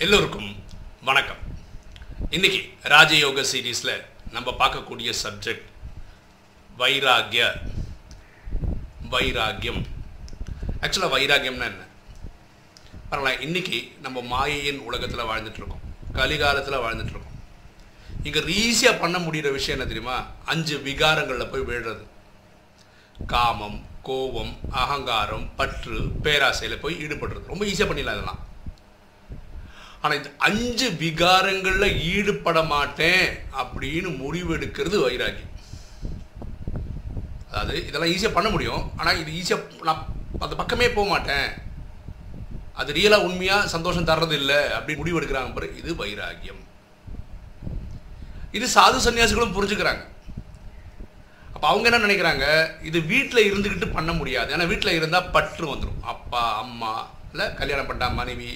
எல்லோருக்கும் வணக்கம். இன்னைக்கு ராஜயோக சீரீஸில் நம்ம பார்க்கக்கூடிய சப்ஜெக்ட் வைராகிய வைராகியம் ஆக்சுவலாக வைராகியம்னா என்ன? பரவாயில்ல இன்னைக்கு நம்ம மாயையின் உலகத்தில் வாழ்ந்துட்டு இருக்கோம் கலிகாலத்தில் வாழ்ந்துட்டு இருக்கோம் இங்கே ஈஸியாக பண்ண முடிகிற விஷயம் என்ன தெரியுமா? அஞ்சு விகாரங்களில் போய் விழுறது. காமம் கோபம் அகங்காரம் பற்று பேராசையில் போய் ஈடுபடுறது. ரொம்ப ஈஸியாக பண்ணிடலாம் இதெல்லாம். ஆனால் இந்த அஞ்சு விகாரங்களில் ஈடுபட மாட்டேன் அப்படின்னு முடிவெடுக்கிறது வைராகி. அதாவது இதெல்லாம் ஈஸியாக பண்ண முடியும். ஆனால் இது ஈஸியாக நான் அந்த பக்கமே போக மாட்டேன். அது ரியலாக உண்மையாக சந்தோஷம் தர்றது இல்லை அப்படின்னு முடிவெடுக்கிறாங்க பாரு இது வைராகியம். இது சாது சன்னியாசிகளும் புரிஞ்சுக்கிறாங்க. அப்போ அவங்க என்ன நினைக்கிறாங்க? இது வீட்டில் இருந்துக்கிட்டு பண்ண முடியாது. ஏன்னா வீட்டில் இருந்தால் பற்று வந்துடும் அப்பா அம்மா இல்லை கல்யாணம் பண்ணா மனைவி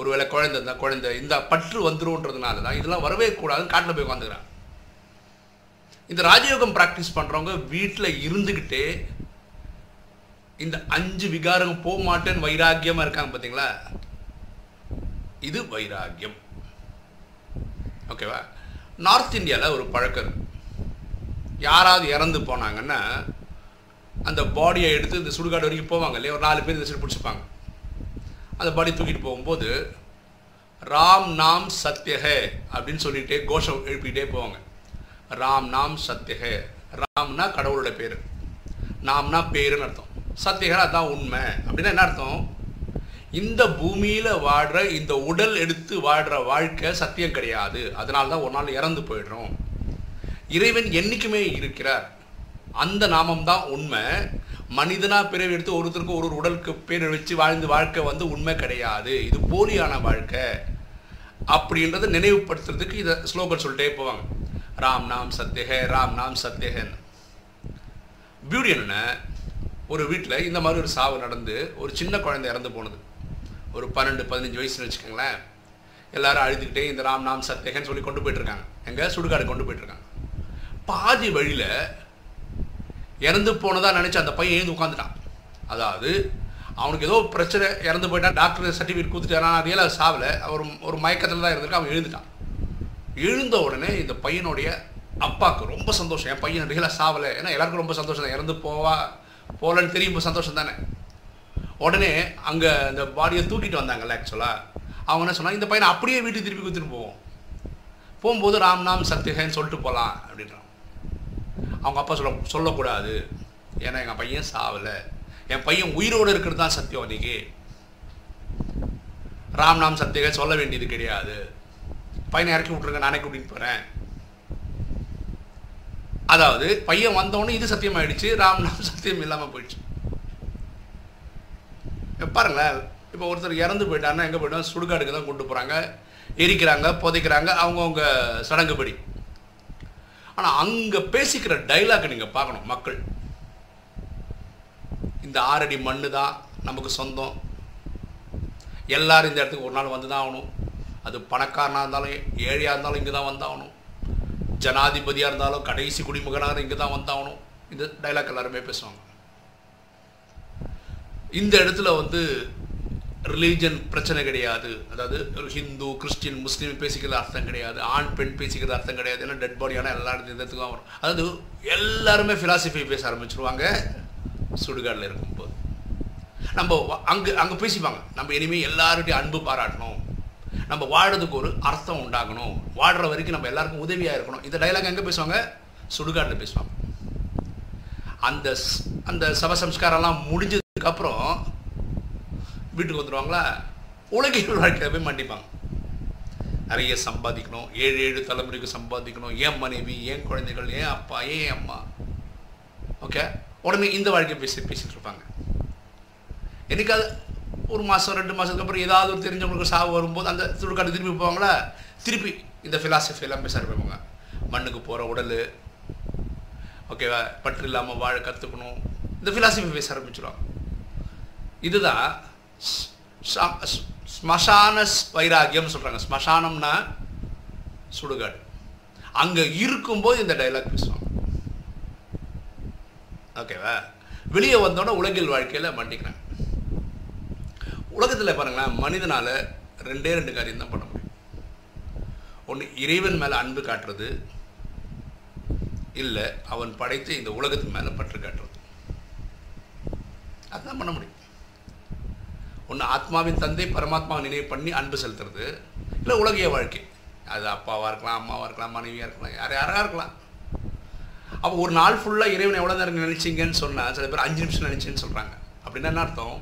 ஒருவேளை குழந்தை இருந்தால் குழந்தை இந்த பற்று வந்துருன்றதுனால தான் இதெல்லாம் வரவே கூடாதுன்னு காட்டில் போய் உட்காந்துக்கிறான் இந்த ராஜயோகம் ப்ராக்டிஸ் பண்ணுறவங்க வீட்டில் இருந்துக்கிட்டே இந்த அஞ்சு விகாரம் போக மாட்டேன்னு வைராக்கியமாக இருக்காங்க பார்த்தீங்களா இது வைராக்கியம். ஓகேவா நார்த் இந்தியாவில் ஒரு பழக்கம் யாராவது இறந்து போனாங்கன்னா அந்த பாடியை எடுத்து இந்த சுடுகாடு வரைக்கும் போவாங்க இல்லையா? ஒரு நாலு பேர் இந்த சைடு பிடிச்சிப்பாங்க. அந்த பாடி தூக்கிட்டு போகும்போது ராம் நாம் சத்யக அப்படின்னு சொல்லிட்டே கோஷம் எழுப்பிக்கிட்டே போவாங்க. ராம் நாம் சத்யக ராம்னா கடவுளோட பேர். நாம்னா பேருன்னு அர்த்தம். சத்தியகரா அதான் உண்மை. அப்படின்னா என்ன அர்த்தம்? இந்த பூமியில் வாழ்கிற இந்த உடல் எடுத்து வாழ்கிற வாழ்க்கை சத்தியம் கிடையாது. அதனால தான் ஒரு நாள் இறந்து போயிடுறோம். இறைவன் என்றைக்குமே இருக்கிறார். அந்த நாமம் தான் உண்மை. மனிதனாக பிறவி எடுத்து ஒருத்தருக்கும் ஒரு ஒரு உடலுக்கு பேர் வச்சு வாழ்ந்து வாழ்க்கை வந்து உண்மை கிடையாது. இது போலியான வாழ்க்கை. அப்படின்றத நினைவுபடுத்துறதுக்கு இதை ஸ்லோகன் சொல்லிட்டே போவாங்க. ராம் நாம் சத்யஹே ராம் நாம் சத்யஹேன்னு. பியூட்டி என்ன ஒரு வீட்டில் இந்த மாதிரி ஒரு சாவு நடந்து ஒரு சின்ன குழந்தை இறந்து போனது. ஒரு பன்னெண்டு பதினஞ்சு வயசுன்னு வச்சுக்கோங்களேன். எல்லாரும் அழுதுகிட்டே இந்த ராம் நாம் சத்யகன்னு சொல்லி கொண்டு போயிட்டுருக்காங்க எங்கே? சுடுகாடு கொண்டு போயிட்டுருக்காங்க பாதி வழியில் இறந்து போனதாக நினச்சி அந்த பையன் எழுந்து உட்காந்துட்டான் அதாவது அவனுக்கு ஏதோ பிரச்சனை இறந்து போயிட்டான் டாக்டர் சர்டிஃபிகேட் கொடுத்துட்டு ஆனால் ரியலாக சாவலை? அவர் ஒரு மயக்கத்தில் தான் இருந்திருக்கு அவன் எழுந்துட்டான். எழுந்த உடனே இந்த பையனுடைய அப்பாவுக்கு ரொம்ப சந்தோஷம். என் பையன் ரியலாக சாவலை. ஏன்னா எல்லாருக்கும் ரொம்ப சந்தோஷம் தான் இறந்து போவா போகலன்னு தெரியும் சந்தோஷம் தானே. உடனே அங்கே இந்த பாடியை தூக்கிட்டு வந்தாங்கல்ல ஆக்சுவலாக அவங்க என்ன சொன்னாங்க இந்த பையனை அப்படியே வீட்டுக்கு திருப்பி கொடுத்துட்டு போவோம். போகும்போது ராம் நாம் சத்யகன்னு சொல்லிட்டு போகலாம் அப்படின்றான். அவங்க அப்பா சொல்ல சொல்லக்கூடாது. ஏன்னா எங்கள் பையன் சாவலை. என் பையன் உயிரோடு இருக்கிறது தான் சத்தியம் அன்னைக்கு ராம்நாம் சத்தியக சொல்ல வேண்டியது கிடையாது. பையனை இறக்கி விட்ருங்க நானே கூட்டிகிட்டு போகிறேன் அதாவது பையன் வந்தவொடனே இது சத்தியமாயிடுச்சு ராம்நாம் சத்தியம் இல்லாமல் போயிடுச்சு. பாருங்களேன் இப்போ ஒருத்தர் இறந்து போயிட்டாருன்னா எங்கே போயிட்டோம் சுடுகாடுக்கு தான் கொண்டு போகிறாங்க எரிக்கிறாங்க புதைக்கிறாங்க அவங்கவுங்க சடங்குபடி. ஆனால் அங்கே பேசிக்கிற டைலாக் நீங்கள் பார்க்கணும் மக்கள். இந்த ஆறடி மண்ணு தான் நமக்கு சொந்தம். எல்லாரும் இந்த இடத்துக்கு ஒரு நாள் வந்து தான் ஆகணும். அது பணக்காரனாக இருந்தாலும் ஏழையாக இருந்தாலும் இங்கே தான் வந்தாகணும். ஜனாதிபதியாக இருந்தாலும் கடைசி குடிமகனாக இங்கே தான் வந்தாகணும். இந்த டைலாக் எல்லாருமே பேசுவாங்க. இந்த இடத்துல வந்து ரிலீஜன் பிரச்சனை கிடையாது. அதாவது ஒரு ஹிந்து கிறிஸ்டின் முஸ்லீம் பேசிக்கிறது அர்த்தம் கிடையாது. ஆண் பெண் பேசிக்கிறது அர்த்தம் கிடையாது. ஏன்னா டெட் பாடியான எல்லா இடத்துக்கும் வரும். அதாவது எல்லாருமே ஃபிலாசபி பேச ஆரம்பிச்சிருவாங்க. சுடுகாடில் இருக்கும்போது. நம்ம அங்கே அங்கே பேசிப்பாங்க. நம்ம இனிமேல் எல்லாருடைய அன்பு பாராட்டணும். நம்ம வாழறதுக்கு ஒரு அர்த்தம் உண்டாகணும். வாடுற வரைக்கும் நம்ம எல்லாருக்கும் உதவியாக இருக்கணும். இந்த டைலாக் எங்கே பேசுவாங்க? சுடுகாட்டில் பேசுவாங்க. அந்த அந்த சவசம்ஸ்காரம்லாம் முடிஞ்சதுக்கப்புறம் வீட்டுக்கு வந்துடுவாங்களா உலகியல் வாழ்க்கையில் போய் மாட்டிப்பாங்க நிறைய சம்பாதிக்கணும். ஏழு ஏழு தலைமுறைக்கு சம்பாதிக்கணும். ஏன் மனைவி ஏன் குழந்தைகள் ஏன் அப்பா ஏன் அம்மா? ஓகே உடனே இந்த வாழ்க்கை பேசி பேசிகிட்டு இருப்பாங்க. என்னைக்காவது ஒரு மாதம் ரெண்டு மாதத்துக்கு அப்புறம் ஏதாவது ஒரு தெரிஞ்சவங்களுக்கு சாவு வரும்போது அந்த சுடுகாடு திருப்பி போவாங்களா? திருப்பி இந்த ஃபிலாசபி எல்லாம் பேச ஆரம்பிப்பாங்க மண்ணுக்கு போகிற உடல் ஓகேவா பற்று இல்லாமல் வாழ கற்றுக்கணும் இந்த ஃபிலாசபி பேச ஆரம்பிச்சிடுவாங்க இதுதான் ஸ்மசான வைராகியம் சொல்கிறாங்க ஸ்மசானம்னா சுடுகாடு. அங்கே இருக்கும்போது இந்த டைலாக் பேசுவாங்க. ஓகேவா வெளியே வந்தோடனே உலகில் வாழ்க்கையில் மாட்டிக்கிறாங்க உலகத்தில் பாருங்களேன் மனிதனால் ரெண்டே ரெண்டு காரியம் தான் பண்ண முடியும். ஒன்று இறைவன் மேலே அன்பு காட்டுறது இல்லை அவன் படைத்த இந்த உலகத்தின் மேலே பற்று காட்டுறது. அதுதான் பண்ண முடியும். ஒன்று ஆத்மாவின் தந்தை பரமாத்மாவை நினைவு பண்ணி அன்பு செலுத்துறது. இல்லை உலகிய வாழ்க்கை. அது அப்பாவாக இருக்கலாம் அம்மாவாக இருக்கலாம் மனைவியாக இருக்கலாம் யார் யாராக இருக்கலாம். அப்போ ஒரு நாள் ஃபுல்லாக இறைவன் எவ்வளோ நேரம் நினச்சிங்கன்னு சொன்னால் சில பேர் அஞ்சு நிமிஷம் நினச்சின்னு சொல்கிறாங்க அப்படின்னா என்ன அர்த்தம்?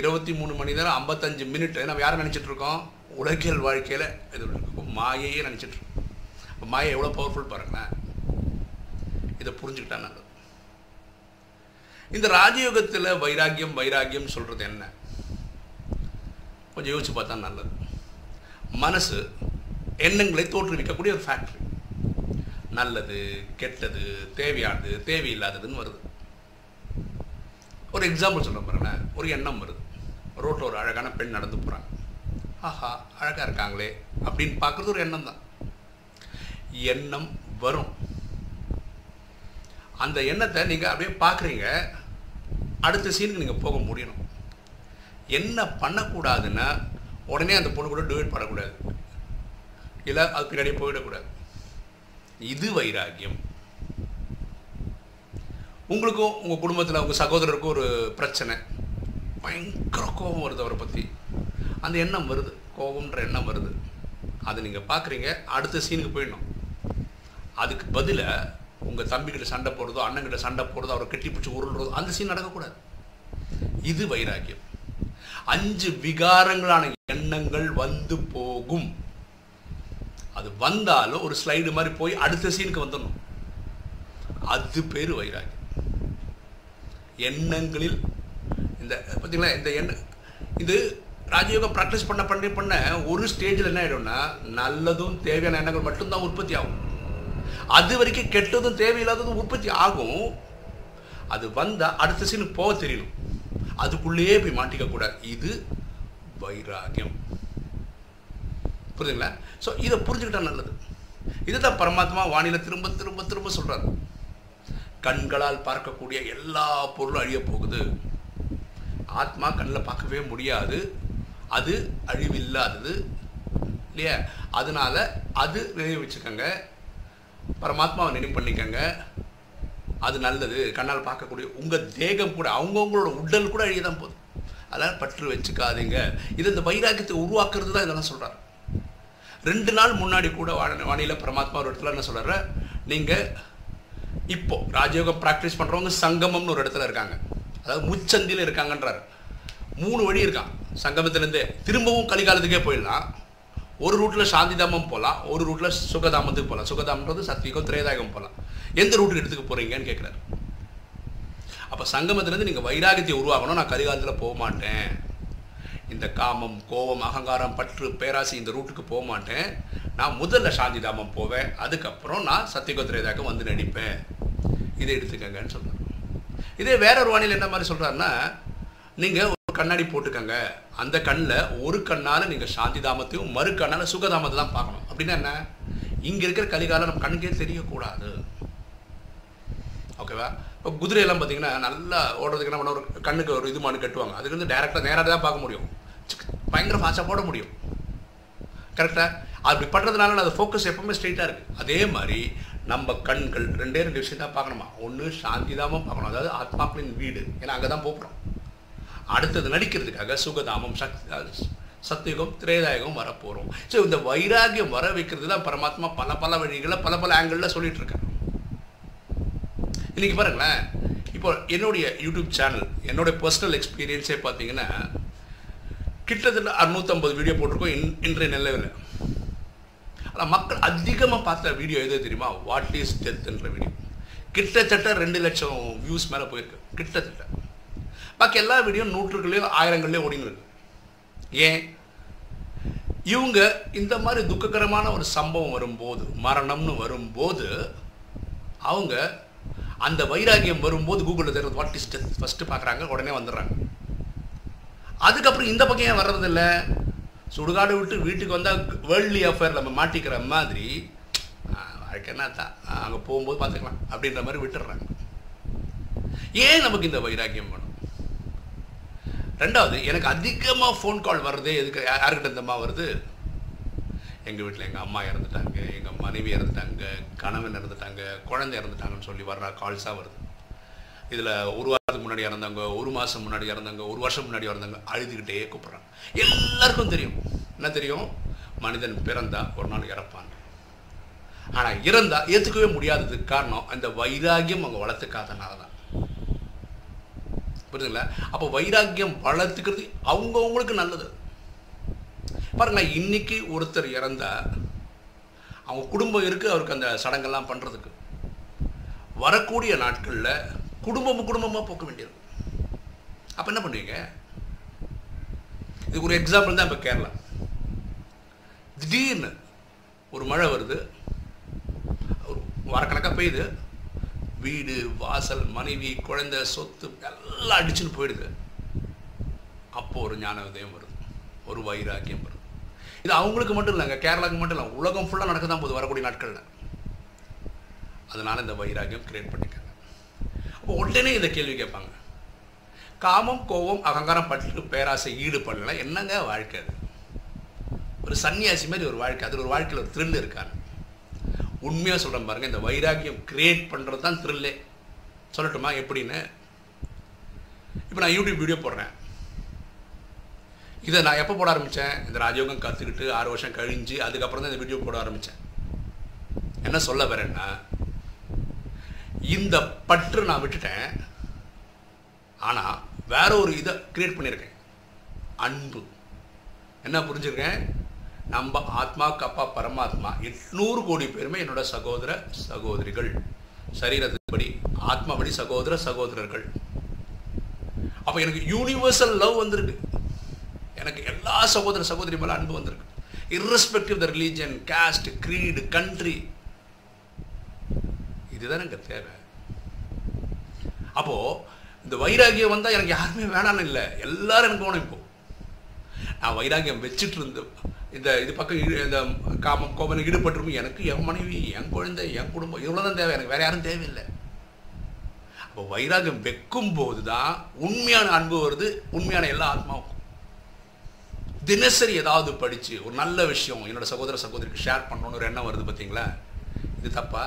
இருபத்தி மூணு மணி நேரம் ஐம்பத்தஞ்சு மினிட் நம்ம யாரை நினச்சிட்டு இருக்கோம்? உலகியல் வாழ்க்கையில் இது இருக்கும் மாயையே நினச்சிட்டு இருக்கோம். இப்போ மாயை எவ்வளோ பவர்ஃபுல் பாருங்களேன். இதை புரிஞ்சுக்கிட்டா நல்லது. இந்த ராஜயோகத்தில் வைராக்கியம் வைராக்கியம் சொல்கிறது என்ன? கொஞ்சம் யோசிச்சு பார்த்தா நல்லது. மனசு எண்ணங்களை தோற்றுவிக்கக்கூடிய ஒரு ஃபேக்ட்ரி நல்லது கெட்டது தேவையானது தேவையில்லாததுன்னு வருது. ஒரு எக்ஸாம்பிள் சொல்ல பாருங்களேன். ஒரு எண்ணம் வருது. ரோட்டில் ஒரு அழகான பெண் நடந்து போகிறாங்க ஆஹா அழகாக இருக்காங்களே அப்படின்னு பார்க்குறது ஒரு எண்ணம் தான். எண்ணம் வரும். அந்த எண்ணத்தை நீங்கள் அப்படியே பார்க்குறீங்க. அடுத்த சீனுக்கு நீங்கள் போக முடியணும். என்ன பண்ணக்கூடாதுன்னா உடனே அந்த பொண்ணு கூட டிவைட் பண்ணக்கூடாது. இல்லை அது பின்னாடியே போயிடக்கூடாது. இது வைராக்கியம். உங்களுக்கும் உங்கள் குடும்பத்தில் உங்கள் சகோதரருக்கும் ஒரு பிரச்சனை. பயங்கர கோபம் வருது அவரை பற்றி அந்த எண்ணம் வருது. கோபம்ன்ற எண்ணம் வருது. அதை நீங்கள் பார்க்குறீங்க அடுத்த சீனுக்கு போயிடணும். அதுக்கு பதிலாக உங்கள் தம்பிக்கிட்ட சண்டை போடுறதோ அண்ணங்கிட்ட சண்டை போடுறதோ அவரை கட்டி பிடிச்சி உருள்றதோ அந்த சீன் நடக்கக்கூடாது. இது வைராக்கியம். அஞ்சு விகாரங்களான எண்ணங்கள் வந்து போகும். அது வந்தாலும் ஒரு ஸ்லைடு மாதிரி போய் அடுத்த சீனுக்கு வந்துடணும். அது பேர் வைராகி எண்ணங்களில் இந்த பார்த்தீங்களா இந்த எண்ண இது ராஜயோகம் ப்ராக்டிஸ் பண்ண பண்ணி பண்ண ஒரு ஸ்டேஜில் என்ன ஆகிடும்னா நல்லதும் தேவையான எண்ணங்கள் மட்டும்தான் உற்பத்தி ஆகும். அது வரைக்கும் கெட்டதும் தேவையில்லாததும் உற்பத்தி ஆகும். அது வந்தால் அடுத்த சீனுக்கு போக தெரியணும். அதுக்குள்ளேயே போய் மாட்டிக்கக்கூடாது இது வைராகியம் புரியுதுங்களா? ஸோ இதை புரிஞ்சுக்கிட்டா நல்லது. இதுதான் பரமாத்மா வானிலை திரும்ப திரும்ப திரும்ப சொல்கிறார் கண்களால் பார்க்கக்கூடிய எல்லா பொருளும் அழிய போகுது. ஆத்மா கண்ணில் பார்க்கவே முடியாது. அது அழிவில்லாதது. இல்லையா? அதனால் அது நினைவு வச்சுக்கோங்க. பரமாத்மாவை நினைவு பண்ணிக்கோங்க. அது நல்லது கண்ணால் பார்க்கக்கூடிய உங்கள் தேகம் கூட அவங்கவுங்களோட உடல் கூட அழிய தான் போதும் அதெல்லாம் பற்று வச்சுக்காதீங்க. இது இந்த வைராக்கியத்தை உருவாக்குறது தான் இதெல்லாம் சொல்கிறார் ரெண்டு நாள் முன்னாடி கூட வான வானிலை பரமாத்மா ஒரு இடத்துல என்ன சொல்கிறார் நீங்கள் இப்போ ராஜயோகம் ப்ராக்டிஸ் பண்ணுறவங்க சங்கமம்னு ஒரு இடத்துல இருக்காங்க. அதாவது முச்சந்தியில் இருக்காங்கன்றார். மூணு வழி இருக்கான். சங்கமத்திலேருந்தே திரும்பவும் கலிகாலத்துக்கே போயிடலாம். ஒரு ரூட்டில் சாந்திதாமம் போகலாம் ஒரு ரூட்டில் சுகதாமத்துக்கு போகலாம் சுகதாமன்றது சத்தியகம் திரேதாயகம் போகலாம் எந்த ரூட்டுக்கு எடுத்துக்க போகிறீங்கன்னு கேட்குறாரு அப்போ சங்கமத்திலேருந்து நீங்கள் வைராகியத்தை உருவாக்கணும். நான் கரிகாலத்தில் போக மாட்டேன். இந்த காமம் கோபம் அகங்காரம் பற்று பேராசி இந்த ரூட்டுக்கு போக மாட்டேன். நான் முதல்ல சாந்திதாமம் போவேன். அதுக்கப்புறம் நான் சத்தியகோத்திரேதாக்கம் வந்து நடிப்பேன் இதை எடுத்துக்கங்கன்னு சொல்கிறார் இதே வேற ஒரு வானிலை என்ன மாதிரி சொல்கிறாருன்னா நீங்கள் கண்ணாடி போட்டுக்கங்க. அந்த கண்ணில் ஒரு கண்ணால் நீங்கள் சாந்திதாமத்தையும் மறு கண்ணால் சுகதாமத்தை தான் பார்க்கணும். அப்படின்னா என்ன? இங்கே இருக்கிற கலிகாலம் நம்ம கண்ணுக்கே தெரியக்கூடாது. ஓகேவா இப்போ குதிரையெல்லாம் பார்த்தீங்கன்னா நல்லா ஓடுறதுக்கு என்ன பண்ண ஒரு கண்ணுக்கு ஒரு இது மானு கட்டுவாங்க. அதுக்கு வந்து டேரெக்டாக நேராக தான் பார்க்க முடியும். பயங்கர ஃபாஸ்ட்டாக போட முடியும். கரெக்டாக அப்படி பண்ணுறதுனால அது ஃபோக்கஸ் எப்பவுமே ஸ்ட்ரெயிட்டாக இருக்குது அதே மாதிரி நம்ம கண்கள் ரெண்டே ரெண்டு விஷயம் தான் பார்க்கணுமா ஒன்று சாந்திதாமம் பார்க்கணும். அதாவது ஆத்மாக்களின் வீடு. ஏன்னா அங்கே தான் போகிறோம் அடுத்தது நடிக்கிறதுக்காக சுகதாமம் சக்தி சத்தியுகம் திரேதாயகம் வரப்போகிறோம் ஸோ இந்த வைராகியம் வர வைக்கிறது தான் பரமாத்மா பல பல வழிகளில் பல பல ஆங்கிளில் சொல்லிட்டு இருக்கேன் இன்றைக்கி பாருங்களேன் இப்போ என்னுடைய யூடியூப் சேனல் என்னுடைய பர்சனல் எக்ஸ்பீரியன்ஸே பார்த்தீங்கன்னா கிட்டத்தட்ட அறுநூற்றம்பது வீடியோ போட்டிருக்கோம் இன் இன்றைய நிலவில் ஆனால் மக்கள் அதிகமாக பார்த்த வீடியோ எது தெரியுமா? வாட் இஸ் டெத்ன்ற வீடியோ கிட்டத்தட்ட ரெண்டு லட்சம் வியூஸ் மேலே போயிருக்கு. கிட்டத்தட்ட. பாக்கி எல்லா வீடியோ நூற்றுகள்லையும் ஆயிரங்கள்லேயும் ஓடின்னு ஏன்? இவங்க இந்த மாதிரி துக்ககரமான ஒரு சம்பவம் வரும்போது மரணம்னு வரும்போது அவங்க அந்த வைராகியம் வரும்போது கூகுளில் தேடுறது வாட் இஸ் டெத் ஃபஸ்ட்டு பார்க்குறாங்க உடனே வந்துடுறாங்க. அதுக்கப்புறம் இந்த பக்கம் ஏன் வர்றதில்ல? சுடுகாடு விட்டு வீட்டுக்கு வந்தால் வேர்ல்ட்லி அஃபேர் நம்ம மாட்டிக்கிற மாதிரி வாழ்க்கை என்ன தான்? அங்கே போகும்போது பார்த்துக்கலாம் அப்படின்ற மாதிரி விட்டுடுறாங்க. ஏன் நமக்கு இந்த வைராக்கியம் வேணும்? ரெண்டாவது எனக்கு அதிகமாக ஃபோன் கால் வருது எதுக்கு? யாருக்கிட்ட இருந்தம்மா வருது? எங்கள் வீட்டில் எங்கள் அம்மா இறந்துட்டாங்க எங்கள் மனைவி இறந்துட்டாங்க கணவன் இறந்துட்டாங்க குழந்தை இறந்துட்டாங்கன்னு சொல்லி வர்ற கால்ஸாக வருது. இதில் ஒரு வாரத்துக்கு முன்னாடி இறந்தாங்க ஒரு மாதம் முன்னாடி இறந்தாங்க ஒரு வருஷம் முன்னாடி இறந்தாங்க அழுதுகிட்டே கூப்பிட்றாங்க. எல்லாருக்கும் தெரியும். என்ன தெரியும்? மனிதன் பிறந்தா ஒரு நாள் இறப்பான். ஆனால் இறந்தால் ஏற்றுக்கவே முடியாததுக்கு காரணம் அந்த வைராகியம் அவங்க வளர்த்துக்காதனால தான் புரியுதுங்களா? அப்போ வைராக்கியம் வளர்த்துக்கிறது அவங்கவுங்களுக்கு நல்லது. பாருங்க இன்னைக்கு ஒருத்தர் இறந்தா அவங்க குடும்பம் இருக்குது அவருக்கு அந்த சடங்கெல்லாம் பண்ணுறதுக்கு வரக்கூடிய நாட்களில் குடும்பம் குடும்பமாக போக்க வேண்டியது அப்போ என்ன பண்ணுவீங்க? இதுக்கு ஒரு எக்ஸாம்பிள் தான் இப்போ கேரளா. திடீர்னு ஒரு மழை வருது ஒரு வாரக்கணக்காக பெய்யுது வீடு வாசல் மனைவி குழந்தை சொத்து எல்லாம் அடிச்சுன்னு போயிடுது. அப்போ ஒரு ஞான உதயம் வருது ஒரு வைராக்கியம் வருது இது அவங்களுக்கு மட்டும் இல்லைங்க கேரளாவுக்கு மட்டும் இல்லை உலகம் ஃபுல்லாக நடக்க தான் போகுது வரக்கூடிய நாட்களில். அதனால் இந்த வைராக்கியம் கிரியேட் பண்ணிக்காங்க. அப்போ உடனே இந்த கேள்வி கேட்பாங்க. காமம் கோபம் அகங்காரம் பட்டு பேராசை ஈடுபடல என்னங்க வாழ்க்கை அது? ஒரு சன்னியாசி மாதிரி ஒரு வாழ்க்கை அதில் ஒரு வாழ்க்கையில் ஒரு த்ரில் இருக்காங்க உண்மையாக சொல்கிறேன் பாருங்க இந்த வைராக்கியம் கிரியேட் பண்ணுறது தான் த்ரில்லே சொல்லட்டுமா? எப்படின்னு? இப்போ நான் யூடியூப் வீடியோ போடுறேன். இதை நான் எப்போ போட ஆரம்பித்தேன் இந்த ராஜயோகம் கற்றுக்கிட்டு ஆறு வருஷம் கழிஞ்சு அதுக்கப்புறம் தான் இந்த வீடியோ போட ஆரம்பித்தேன் என்ன சொல்ல வரேன்னா இந்த பற்று நான் விட்டுட்டேன். ஆனால் வேற ஒரு இதை கிரியேட் பண்ணியிருக்கேன். அன்பு. என்ன புரிஞ்சுருக்கேன் நம்ம ஆத்மா அப்பா பரமாத்மா எட்நூறு கோடி பேருமே என்னோட சகோதர சகோதரிகள். சரீரத்துப்படி ஆத்மாபடி சகோதர சகோதரர்கள். அப்போ எனக்கு யூனிவர்சல் லவ் வந்திருக்கு. எனக்கு எல்லா சகோதர சகோதரி மேலே அன்பு வந்திருக்கு. Irrespective the religion caste creed country இதுதான் எனக்கு தேவை. அப்போது இந்த வைராகியம் வந்தால் எனக்கு யாருமே வேணான்னு இல்லை. எல்லாரும் எனக்கு வேணும் இப்போ. நான் வைராகியம் வச்சுட்டு இருந்தேன். இந்த இது பக்கம் இந்த காமம் கோபம் ஈடுபட்டிருக்கும் எனக்கு என் மனைவி என் குழந்தை என் குடும்பம் இவ்வளோ தான் தேவை. எனக்கு வேற யாரும் தேவையில்லை. அப்போ வைராகியம் வைக்கும் போது தான் உண்மையான அன்பு வருது உண்மையான எல்லா ஆத்மாவுக்கும். தினசரி ஏதாவது படித்து ஒரு நல்ல விஷயம் என்னோட சகோதர சகோதரிக்கு ஷேர் பண்ணணும்னு ஒரு எண்ணம் வருது பார்த்தீங்களா இது தப்பா?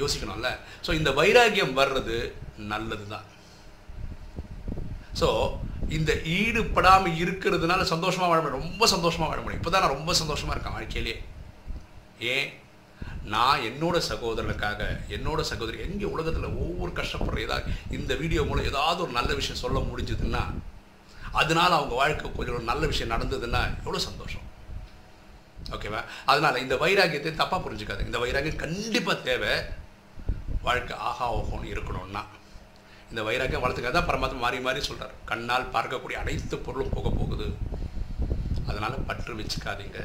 யோசிக்கணும்ல? ஸோ இந்த வைராகியம் வர்றது நல்லது தான் ஸோ இந்த ஈடுபடாமல் இருக்கிறதுனால சந்தோஷமாக வாழ முடியும். ரொம்ப சந்தோஷமாக வாழ முடியும். இப்போ தான் நான் ரொம்ப சந்தோஷமாக இருக்கேன் வாழ்க்கையிலேயே ஏன்? நான் என்னோட சகோதரனுக்காக என்னோட சகோதரி எங்கே உலகத்தில் ஒவ்வொரு கஷ்டப்படுற ஏதாவது இந்த வீடியோ மூலம் ஏதாவது ஒரு நல்ல விஷயம் சொல்ல முடிஞ்சதுன்னா அதனால அவங்க வாழ்க்கை கொஞ்சம் ஒரு நல்ல விஷயம் நடந்ததுன்னா எவ்வளோ சந்தோஷம். ஓகேவா அதனால் இந்த வைராகியத்தை தப்பாக புரிஞ்சுக்காது. இந்த வைராகியம் கண்டிப்பாக தேவை. வாழ்க்கை ஆகா ஓகோன்னு இருக்கணும்னா. இந்த வைராக்கியம் வளர்த்துக்காக தான் பரமாத்மா மாறி மாறி சொல்கிறார் கண்ணால் பார்க்கக்கூடிய அனைத்து பொருளும் போக போகுது. அதனால் பற்று வச்சுக்காதீங்க.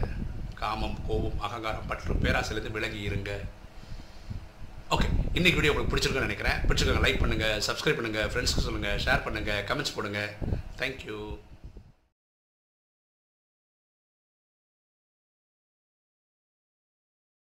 காமம் கோபம் அகங்காரம் பற்று பேராசிலேருந்து விலகி இருங்க. ஓகே இன்றைக்கி வீடியோ உங்களுக்கு பிடிச்சிருக்குன்னு நினைக்கிறேன். பிடிச்சிருக்கோங்க லைக் பண்ணுங்கள் சப்ஸ்கிரைப் பண்ணுங்கள் ஃப்ரெண்ட்ஸ்க்கு சொல்லுங்கள் ஷேர் பண்ணுங்கள் கமெண்ட்ஸ் போடுங்க. தேங்க்யூ